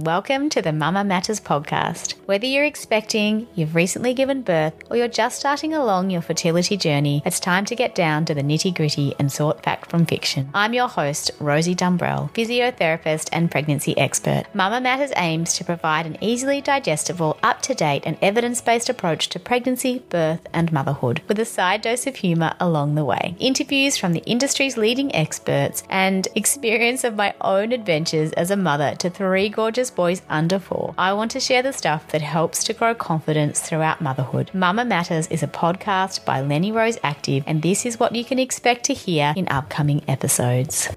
Welcome to the Mama Matters podcast. Whether you're expecting, you've recently given birth, or you're just starting along your fertility journey, it's time to get down to the nitty gritty and sort fact from fiction. I'm your host, Rosie Dumbrell, physiotherapist and pregnancy expert. Mama Matters aims to provide an easily digestible, up to date, and evidence based approach to pregnancy, birth, and motherhood, with a side dose of humour along the way. Interviews from the industry's leading experts and experience of my own adventures as a mother to three gorgeous boys under four. I want to share the stuff that helps to grow confidence throughout motherhood. Mama Matters is a podcast by Lenny Rose Active, and this is what you can expect to hear in upcoming episodes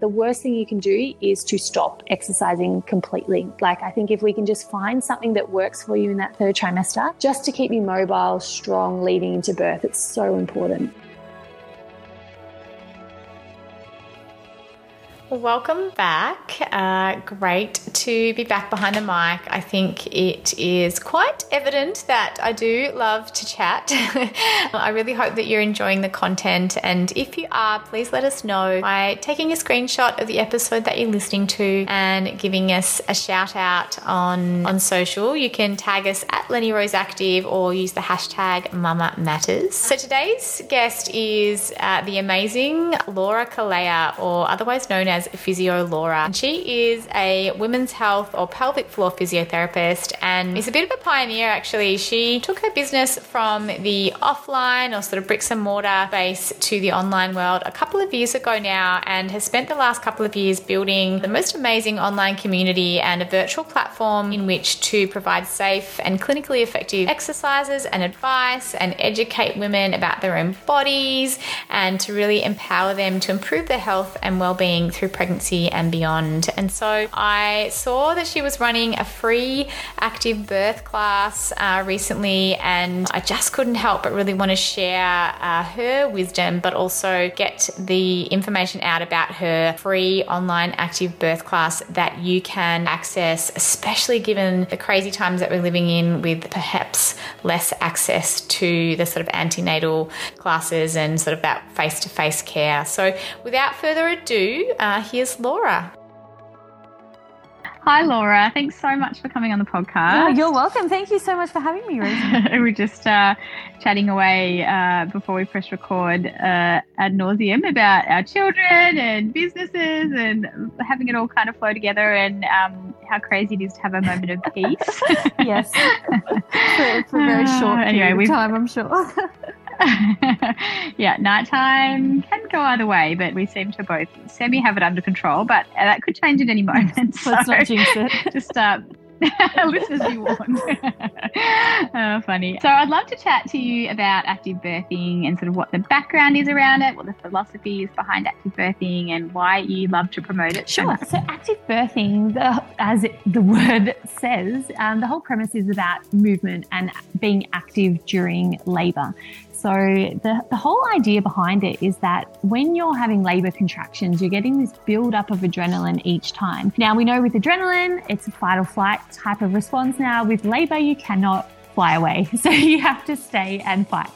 the worst thing you can do is to stop exercising completely. Like, I think if we can just find something that works for you in that third trimester, just to keep you mobile, strong leading into birth, it's so important. Welcome back. Uh, great to be back behind the mic. I think it is quite evident that I do love to chat. I really hope that you're enjoying the content. And if you are, please let us know by taking a screenshot of the episode that you're listening to and giving us a shout out on, on social. You can tag us at Lenny Rose Active or use the hashtag Mama Matters. So today's guest is uh, the amazing Laura Kalea, or otherwise known as as Physio Laura. She is a women's health or pelvic floor physiotherapist and is a bit of a pioneer actually. She took her business from the offline or sort of bricks and mortar base to the online world a couple of years ago now and has spent the last couple of years building the most amazing online community and a virtual platform in which to provide safe and clinically effective exercises and advice and educate women about their own bodies and to really empower them to improve their health and well-being through through pregnancy and beyond. And so I saw that she was running a free active birth class uh, recently, and I just couldn't help but really want to share uh, her wisdom, but also get the information out about her free online active birth class that you can access, especially given the crazy times that we're living in with perhaps less access to the sort of antenatal classes and sort of that face to face care. So without further ado, uh, uh, here's Laura. Hi, Laura. Thanks so much for coming on the podcast. Oh, you're welcome. Thank you so much for having me, we were just uh, chatting away uh, before we press record uh, ad nauseum about our children and businesses and having it all kind of flow together and um, how crazy it is to have a moment of peace. yes. for, for, a very short uh, anyway, time, I'm sure. yeah, nighttime can go either way, but we seem to both semi have it under control. But that could change at any moment. so Let's not jinx it. Just uh, listeners be warned. oh, funny. So I'd love to chat to you about active birthing and sort of what the background is around it, what the philosophy is behind active birthing, and why you love to promote it. Sure. So active birthing, the, as it, the word says, um, the whole premise is about movement and being active during labour. So, the, the whole idea behind it is that when you're having labor contractions, you're getting this build up of adrenaline each time. Now, we know with adrenaline, it's a fight or flight type of response. Now, with labor, you cannot fly away. So you have to stay and fight.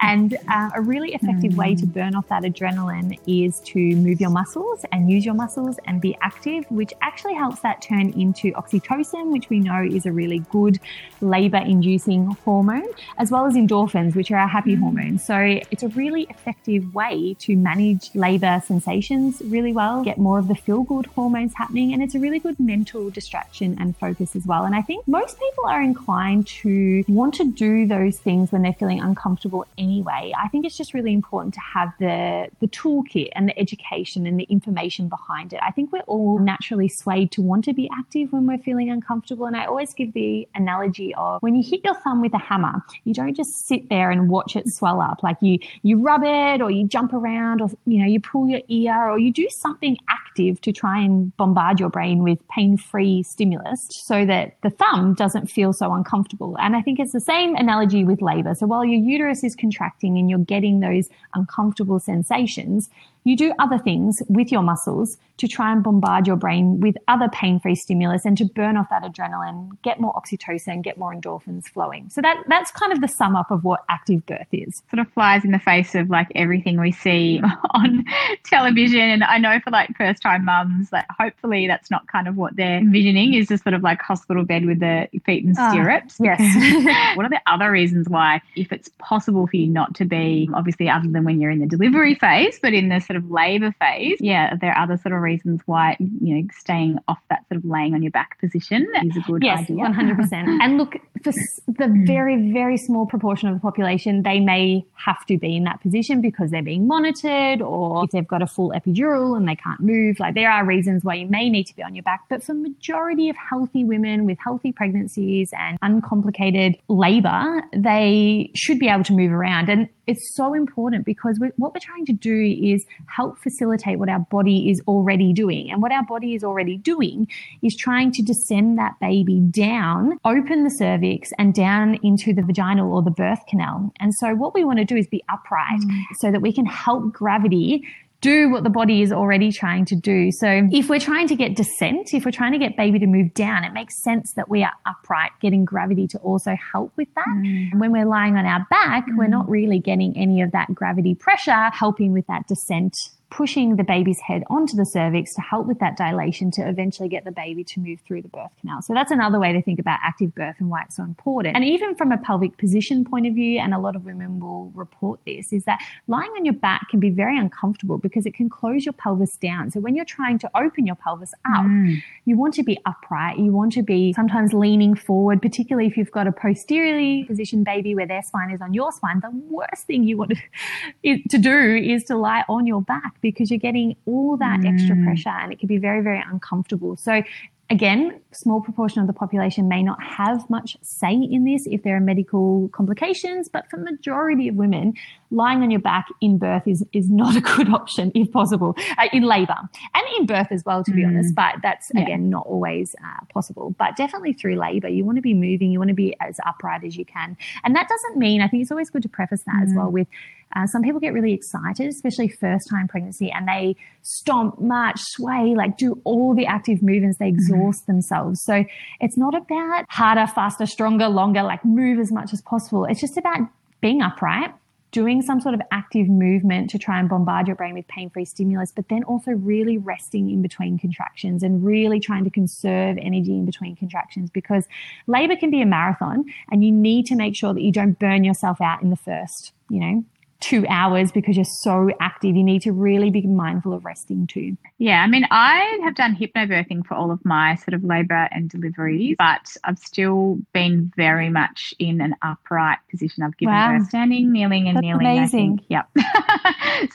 And uh, a really effective mm. way to burn off that adrenaline is to move your muscles and use your muscles and be active, which actually helps that turn into oxytocin, which we know is a really good labor inducing hormone, as well as endorphins, which are our happy mm. hormones. So it's a really effective way to manage labor sensations really well, get more of the feel good hormones happening. And it's a really good mental distraction and focus as well. And I think most people are inclined to want to do those things when they're feeling uncomfortable anyway. I think it's just really important to have the the toolkit and the education and the information behind it. I think we're all naturally swayed to want to be active when we're feeling uncomfortable. And I always give the analogy of when you hit your thumb with a hammer, you don't just sit there and watch it swell up. Like you you rub it or you jump around or you know, you pull your ear or you do something active to try and bombard your brain with pain-free stimulus so that the thumb doesn't feel so uncomfortable. And I think think it's the same analogy with labor. So while your uterus is contracting and you're getting those uncomfortable sensations, you do other things with your muscles to try and bombard your brain with other pain free stimulus and to burn off that adrenaline, get more oxytocin, get more endorphins flowing. So that, that's kind of the sum up of what active birth is. Sort of flies in the face of like everything we see on television. And I know for like first time mums, that hopefully that's not kind of what they're envisioning is just sort of like hospital bed with the feet in ah, stirrups. Uh, yes. what are the other reasons why, if it's possible for you not to be, obviously, other than when you're in the delivery phase, but in the sort of labor phase, yeah, there are other sort of reasons why, you know, staying off that sort of laying on your back position is a good yes, idea. 100%. and look, for the hmm. very, very small proportion of the population, they may have to be in that position because they're being monitored or if they've got a full epidural and they can't move. Like there are reasons why you may need to be on your back. But for majority of healthy women with healthy pregnancies and uncomplicated labor, they should be able to move around. And it's so important because we're, what we're trying to do is help facilitate what our body is already doing. And what our body is already doing is trying to descend that baby down, open the cervix and down into the vaginal or the birth canal. And so what we want to do is be upright mm. so that we can help gravity do what the body is already trying to do. So if we're trying to get descent, if we're trying to get baby to move down, it makes sense that we are upright, getting gravity to also help with that. Mm. When we're lying on our back, mm. we're not really getting any of that gravity pressure helping with that descent pushing the baby's head onto the cervix to help with that dilation to eventually get the baby to move through the birth canal. So that's another way to think about active birth and why it's so important. And even from a pelvic position point of view, and a lot of women will report this, is that lying on your back can be very uncomfortable because it can close your pelvis down. So when you're trying to open your pelvis up, mm. you want to be upright. You want to be sometimes leaning forward, particularly if you've got a posteriorly positioned baby where their spine is on your spine. The worst thing you want to, to do is to lie on your back because you're getting all that mm. extra pressure and it can be very, very uncomfortable. So again, small proportion of the population may not have much say in this if there are medical complications, but for majority of women, lying on your back in birth is, is not a good option if possible, uh, in labor and in birth as well, to be mm. honest, but that's yeah. again, not always uh, possible, but definitely through labor, you want to be moving, you want to be as upright as you can. And that doesn't mean, I think it's always good to preface that mm. as well with uh, some people get really excited, especially first time pregnancy, and they stomp, march, sway, like do all the active movements. They mm-hmm. exhaust mm-hmm. themselves. So it's not about harder, faster, stronger, longer, like move as much as possible. It's just about being upright, doing some sort of active movement to try and bombard your brain with pain free stimulus, but then also really resting in between contractions and really trying to conserve energy in between contractions because labor can be a marathon and you need to make sure that you don't burn yourself out in the first, you know, two hours because you're so active. You need to really be mindful of resting too. Yeah, I mean, I have done hypnobirthing for all of my sort of labour and deliveries, but I've still been very much in an upright position. I've given wow. birth standing, kneeling, and That's kneeling. Amazing. Yep.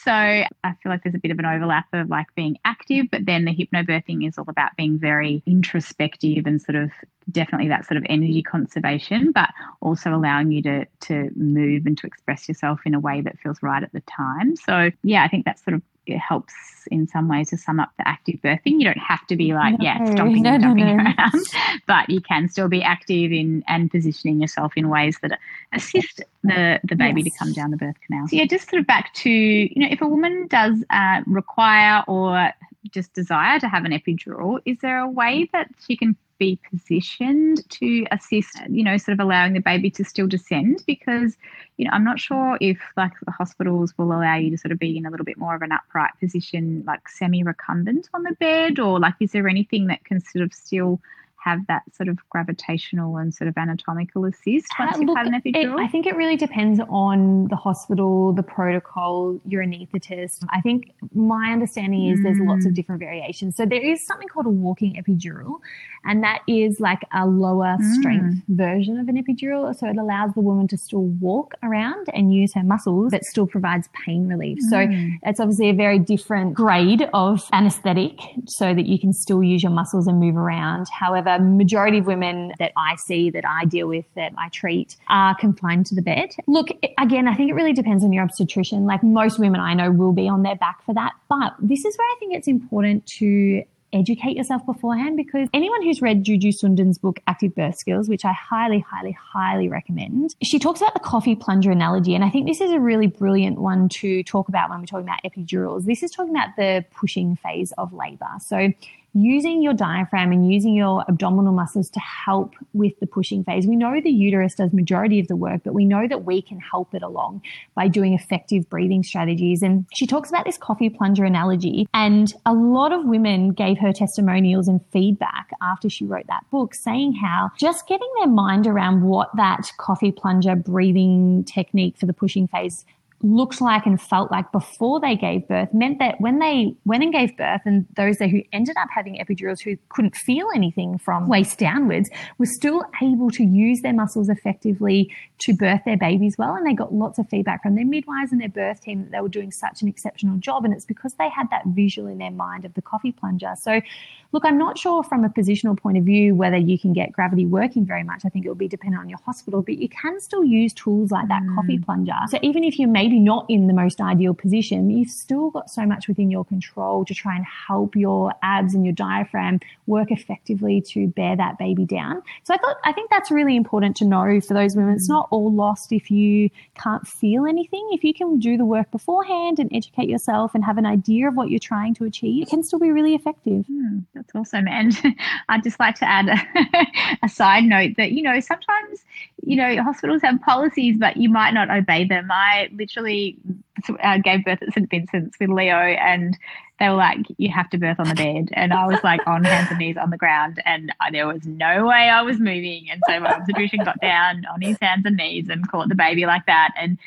so I feel like there's a bit of an overlap of like being active, but then the hypnobirthing is all about being very introspective and sort of definitely that sort of energy conservation, but also allowing you to to move and to express yourself in a way that feels right at the time. So yeah, I think that sort of it helps in some ways to sum up the active birthing. You don't have to be like, no, yeah, stomping no, and jumping no, around, but you can still be active in and positioning yourself in ways that assist the, the baby yes. to come down the birth canal. So yeah, just sort of back to, you know, if a woman does uh, require or just desire to have an epidural, is there a way that she can be positioned to assist, you know, sort of allowing the baby to still descend because, you know, I'm not sure if like the hospitals will allow you to sort of be in a little bit more of an upright position, like semi recumbent on the bed, or like is there anything that can sort of still have that sort of gravitational and sort of anatomical assist once uh, you've had an epidural? It, I think it really depends on the hospital, the protocol, your anaesthetist. I think my understanding is mm. there's lots of mm. different variations. So there is something called a walking epidural, and that is like a lower mm. strength version of an epidural. So it allows the woman to still walk around and use her muscles, but still provides pain relief. Mm. So it's obviously a very different grade of anesthetic so that you can still use your muscles and move around. However, However, majority of women that I see, that I deal with, that I treat, are confined to the bed. Look, again, I think it really depends on your obstetrician. Like most women I know will be on their back for that. But this is where I think it's important to educate yourself beforehand because anyone who's read Juju Sundin's book, Active Birth Skills, which I highly, highly, highly recommend, she talks about the coffee plunger analogy. And I think this is a really brilliant one to talk about when we're talking about epidurals. This is talking about the pushing phase of labor. So using your diaphragm and using your abdominal muscles to help with the pushing phase. We know the uterus does majority of the work, but we know that we can help it along by doing effective breathing strategies. And she talks about this coffee plunger analogy. And a lot of women gave her testimonials and feedback after she wrote that book saying how just getting their mind around what that coffee plunger breathing technique for the pushing phase looked like and felt like before they gave birth meant that when they went and gave birth and those who ended up having epidurals who couldn't feel anything from waist downwards were still able to use their muscles effectively to birth their babies well. And they got lots of feedback from their midwives and their birth team that they were doing such an exceptional job. And it's because they had that visual in their mind of the coffee plunger. So look i'm not sure from a positional point of view whether you can get gravity working very much. I think it will be dependent on your hospital but you can still use tools like that mm. coffee plunger. So even if you may maybe not in the most ideal position, you've still got so much within your control to try and help your abs and your diaphragm work effectively to bear that baby down. So I thought, I think that's really important to know for those women. It's not all lost if you can't feel anything. If you can do the work beforehand and educate yourself and have an idea of what you're trying to achieve, it can still be really effective. Mm, that's awesome. And I'd just like to add a, a side note that, you know, sometimes, you know, hospitals have policies, but you might not obey them. I literally uh, gave birth at St Vincent's with Leo, and they were like, "You have to birth on the bed," and I was like on hands and knees on the ground, and there was no way I was moving. And so my obstetrician got down on his hands and knees and caught the baby like that, and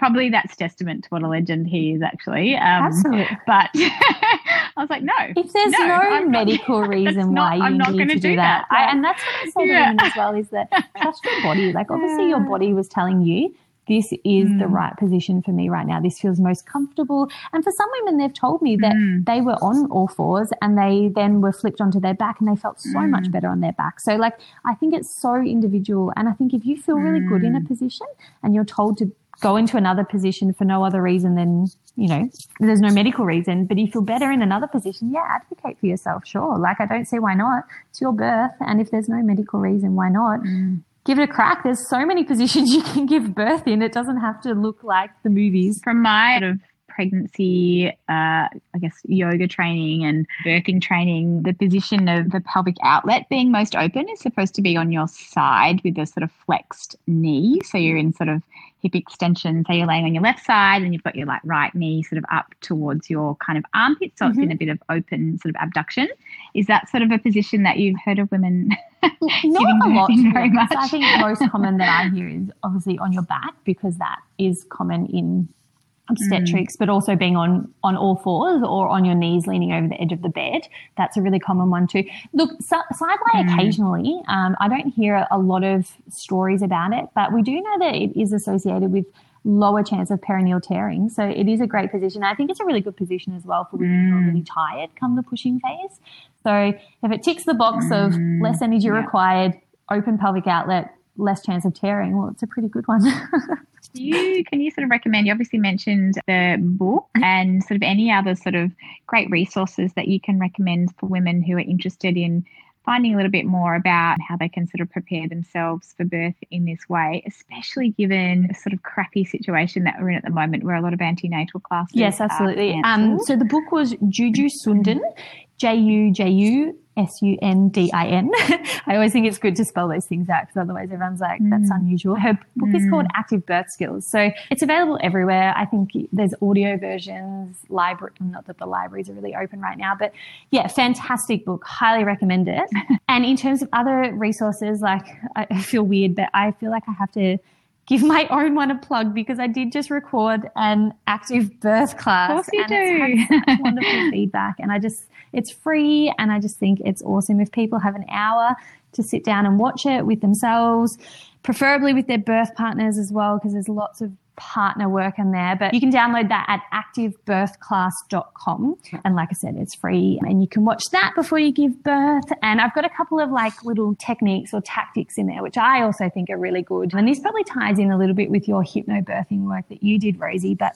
probably that's testament to what a legend he is actually. Um, Absolutely. But I was like, no. If there's no, no medical reason why you need to do, do that, that. I, and that's what I say yeah. to women as well, is that trust your body. Like obviously your body was telling you this is mm. the right position for me right now. This feels most comfortable. And for some women, they've told me that mm. they were on all fours and they then were flipped onto their back and they felt so mm. much better on their back. So, like, I think it's so individual. And I think if you feel really good in a mm. position and you're told to go into another position for no other reason than, you know, there's no medical reason, but you feel better in another position, yeah, advocate for yourself, sure. Like, I don't see why not. It's your birth. And if there's no medical reason, why not? Mm give it a crack. There's so many positions you can give birth in. It doesn't have to look like the movies. From my sort of pregnancy, uh, I guess, yoga training and birthing training, the position of the pelvic outlet being most open is supposed to be on your side with a sort of flexed knee. So you're in sort of hip extension. So you're laying on your left side and you've got your like right knee sort of up towards your kind of armpit. So mm-hmm. it's in a bit of open sort of abduction. Is that sort of a position that you've heard of women? Not a lot, very much. I think most common that I hear is obviously on your back because that is common in obstetrics, mm. but also being on on all fours or on your knees, leaning over the edge of the bed. That's a really common one too. Look, side lie mm. occasionally. Um, I don't hear a lot of stories about it, but we do know that it is associated with lower chance of perineal tearing. So it is a great position. I think it's a really good position as well for women who are really mm. tired come the pushing phase. So if it ticks the box of mm. less energy yeah. required, open pelvic outlet, less chance of tearing, well, it's a pretty good one. you can you sort of recommend? You obviously mentioned the book and sort of any other sort of great resources that you can recommend for women who are interested in finding a little bit more about how they can sort of prepare themselves for birth in this way, especially given the sort of crappy situation that we're in at the moment where a lot of antenatal classes. Yes, absolutely. Um, so the book was Juju Sundin, J U J U S U N D I N. I always think it's good to spell those things out because otherwise everyone's like, that's mm. unusual. Her book mm. is called. Active Birth Skills. So it's available everywhere. I think there's audio versions, library, not that the libraries are really open right now, but yeah, fantastic book. Highly recommend it. and in terms of other resources, like I feel weird, but I feel like I have to give my own one a plug because I did just record an active birth class. Of course you and do. It's had wonderful feedback. And I just, it's free and I just think it's awesome if people have an hour to sit down and watch it with themselves, preferably with their birth partners as well, because there's lots of partner work in there. But you can download that at activebirthclass.com. And like I said, it's free and you can watch that before you give birth. And I've got a couple of like little techniques or tactics in there, which I also think are really good. And this probably ties in a little bit with your hypnobirthing work that you did, Rosie. But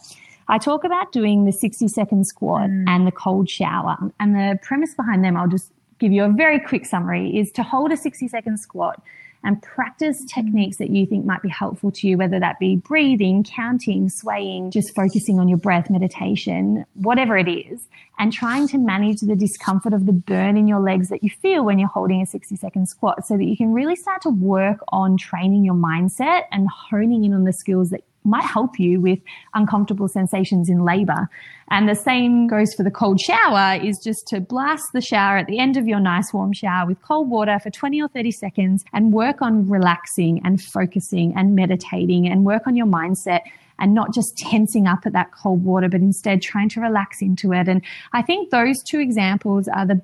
I talk about doing the 60 second squat mm. and the cold shower. And the premise behind them, I'll just give you a very quick summary, is to hold a 60 second squat and practice mm. techniques that you think might be helpful to you, whether that be breathing, counting, swaying, just focusing on your breath, meditation, whatever it is, and trying to manage the discomfort of the burn in your legs that you feel when you're holding a 60 second squat so that you can really start to work on training your mindset and honing in on the skills that might help you with uncomfortable sensations in labor. And the same goes for the cold shower is just to blast the shower at the end of your nice warm shower with cold water for 20 or 30 seconds and work on relaxing and focusing and meditating and work on your mindset and not just tensing up at that cold water, but instead trying to relax into it. And I think those two examples are the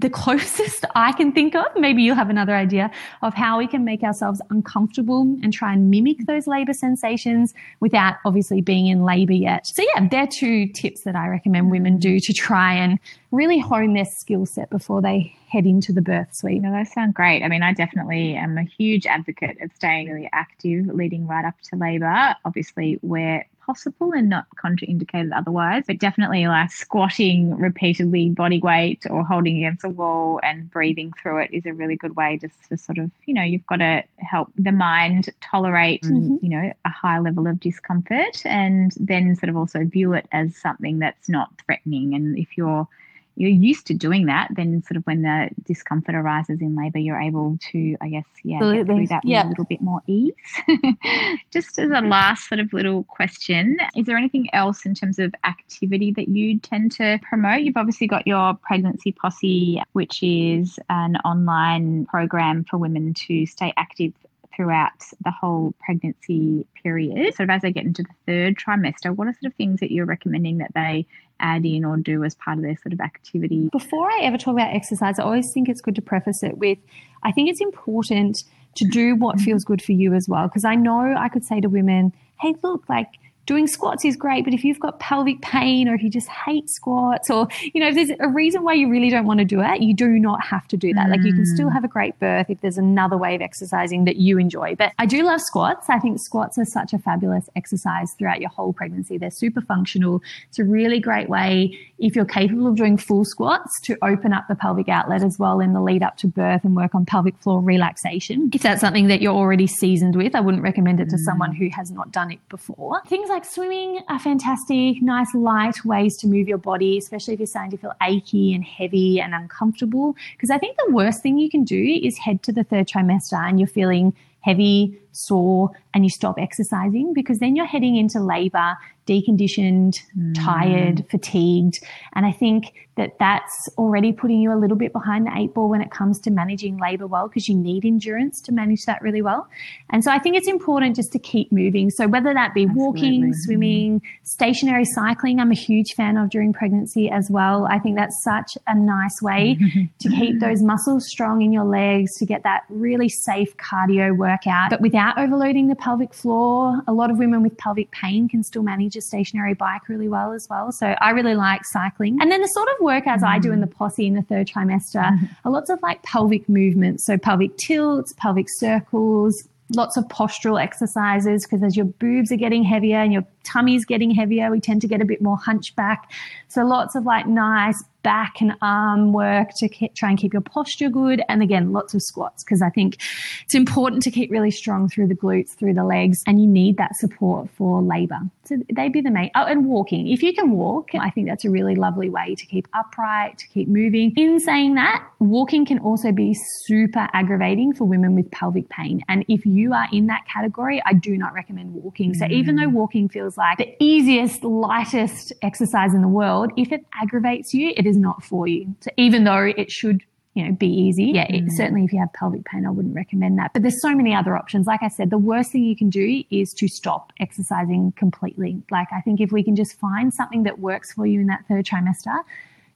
the closest I can think of. Maybe you'll have another idea of how we can make ourselves uncomfortable and try and mimic those labor sensations without obviously being in labor yet. So yeah, they're two tips that I recommend women do to try and really hone their skill set before they head into the birth suite. No, those sound great. I mean, I definitely am a huge advocate of staying really active leading right up to labor. Obviously, where possible and not contraindicated otherwise, but definitely like squatting repeatedly body weight or holding against a wall and breathing through it is a really good way just to sort of, you know, you've got to help the mind tolerate, mm-hmm. you know, a high level of discomfort and then sort of also view it as something that's not threatening. And if you're you're used to doing that, then sort of when the discomfort arises in labour, you're able to, I guess, yeah, get through that with a little bit more ease. Just as a mm-hmm. last sort of little question, is there anything else in terms of activity that you tend to promote? You've obviously got your pregnancy posse, which is an online program for women to stay active throughout the whole pregnancy period. Sort of as they get into the third trimester, what are sort of things that you're recommending that they add in or do as part of their sort of activity? Before I ever talk about exercise, I always think it's good to preface it with I think it's important to do what feels good for you as well. Because I know I could say to women, hey, look, like doing squats is great, but if you've got pelvic pain or if you just hate squats or, you know, if there's a reason why you really don't want to do it, you do not have to do that. Mm. Like you can still mm. have a great birth if there's another way of exercising that you enjoy. But I do love squats. I think squats are such a fabulous exercise throughout your whole pregnancy. They're super functional. It's a really great way, if you're capable of doing full squats, to open up the pelvic outlet as well in the lead up to birth and work on pelvic floor relaxation. If that's something that you're already seasoned with, I wouldn't recommend it to mm. someone who has not done it before. Things like swimming are fantastic, nice light ways to move your body, especially if you're starting to feel achy and heavy and uncomfortable. Because I think the worst thing you can do is head to the third trimester and you're feeling heavy, sore, and you stop exercising because then you're heading into labor deconditioned, mm. tired, fatigued. And I think that that's already putting you a little bit behind the eight ball when it comes to managing labor well because you need endurance to manage that really well. And so I think it's important just to keep moving. So whether that be Absolutely. walking, mm-hmm. swimming, stationary cycling, I'm a huge fan of during pregnancy as well. I think that's such a nice way to keep those muscles strong in your legs, to get that really safe cardio workout, but without overloading the pelvic floor. A lot of women with pelvic pain can still manage a stationary bike really well as well. So I really like cycling. And then the sort of workouts mm. I do in the posse in the third trimester mm. are lots of like pelvic movements. So pelvic tilts, pelvic circles, lots of postural exercises because as your boobs are getting heavier and your tummy's getting heavier, we tend to get a bit more hunchback. So lots of like nice back and arm work to try and keep your posture good. And again, lots of squats because I think it's important to keep really strong through the glutes, through the legs, and you need that support for labor. So they'd be the main. Oh, and walking. If you can walk, I think that's a really lovely way to keep upright, to keep moving. In saying that, walking can also be super aggravating for women with pelvic pain. And if you are in that category, I do not recommend walking. So even though mm. walking feels like the easiest, lightest exercise in the world, if it aggravates you, it is not for you. So even though it should you know, be easy. Yeah, it, mm. certainly if you have pelvic pain, I wouldn't recommend that. But there's so many other options. Like I said, the worst thing you can do is to stop exercising completely. Like I think if we can just find something that works for you in that third trimester,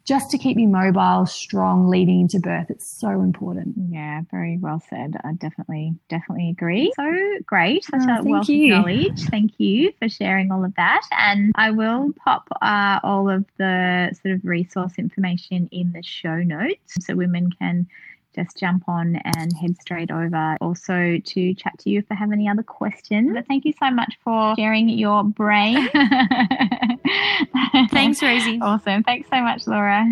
just to keep you mobile, strong leading into birth. It's so important. Yeah, very well said. I definitely, definitely agree. So great. Such oh, a wealth you. of knowledge. Thank you for sharing all of that. And I will pop uh, all of the sort of resource information in the show notes so women can just jump on and head straight over. Also, to chat to you if I have any other questions. But thank you so much for sharing your brain. Thanks, Rosie. Awesome. Thanks so much, Laura.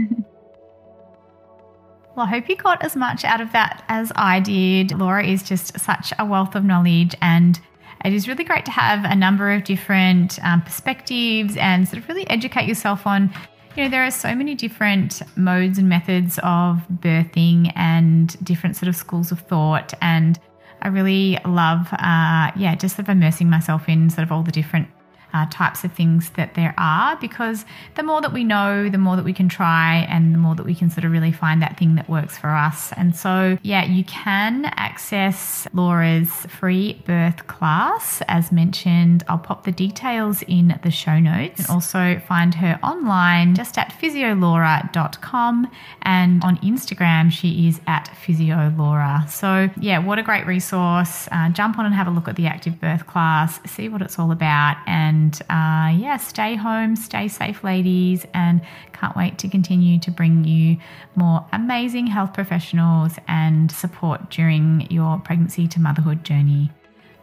Well, I hope you got as much out of that as I did. Laura is just such a wealth of knowledge, and it is really great to have a number of different um, perspectives and sort of really educate yourself on. You know, there are so many different modes and methods of birthing and different sort of schools of thought. And I really love, uh, yeah, just sort of immersing myself in sort of all the different uh, types of things that there are because the more that we know, the more that we can try, and the more that we can sort of really find that thing that works for us. And so, yeah, you can access Laura's free birth class. As mentioned, I'll pop the details in the show notes and also find her online just at physiolaura.com and on Instagram, she is at physiolaura. So, yeah, what a great resource. Uh, jump on and have a look at the active birth class, see what it's all about, and and uh, yeah, stay home, stay safe, ladies, and can't wait to continue to bring you more amazing health professionals and support during your pregnancy to motherhood journey.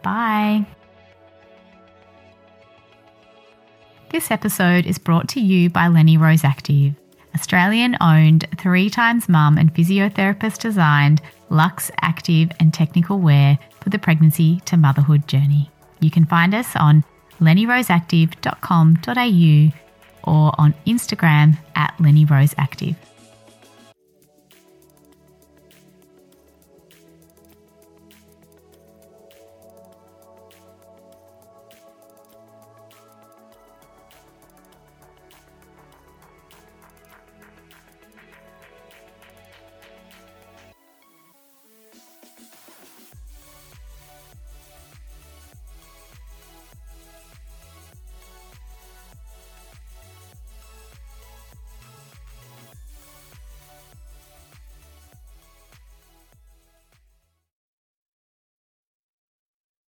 Bye. This episode is brought to you by Lenny Rose Active, Australian owned, three times mum and physiotherapist designed luxe, active, and technical wear for the pregnancy to motherhood journey. You can find us on lennyroseactive.com.au or on Instagram at lennyroseactive.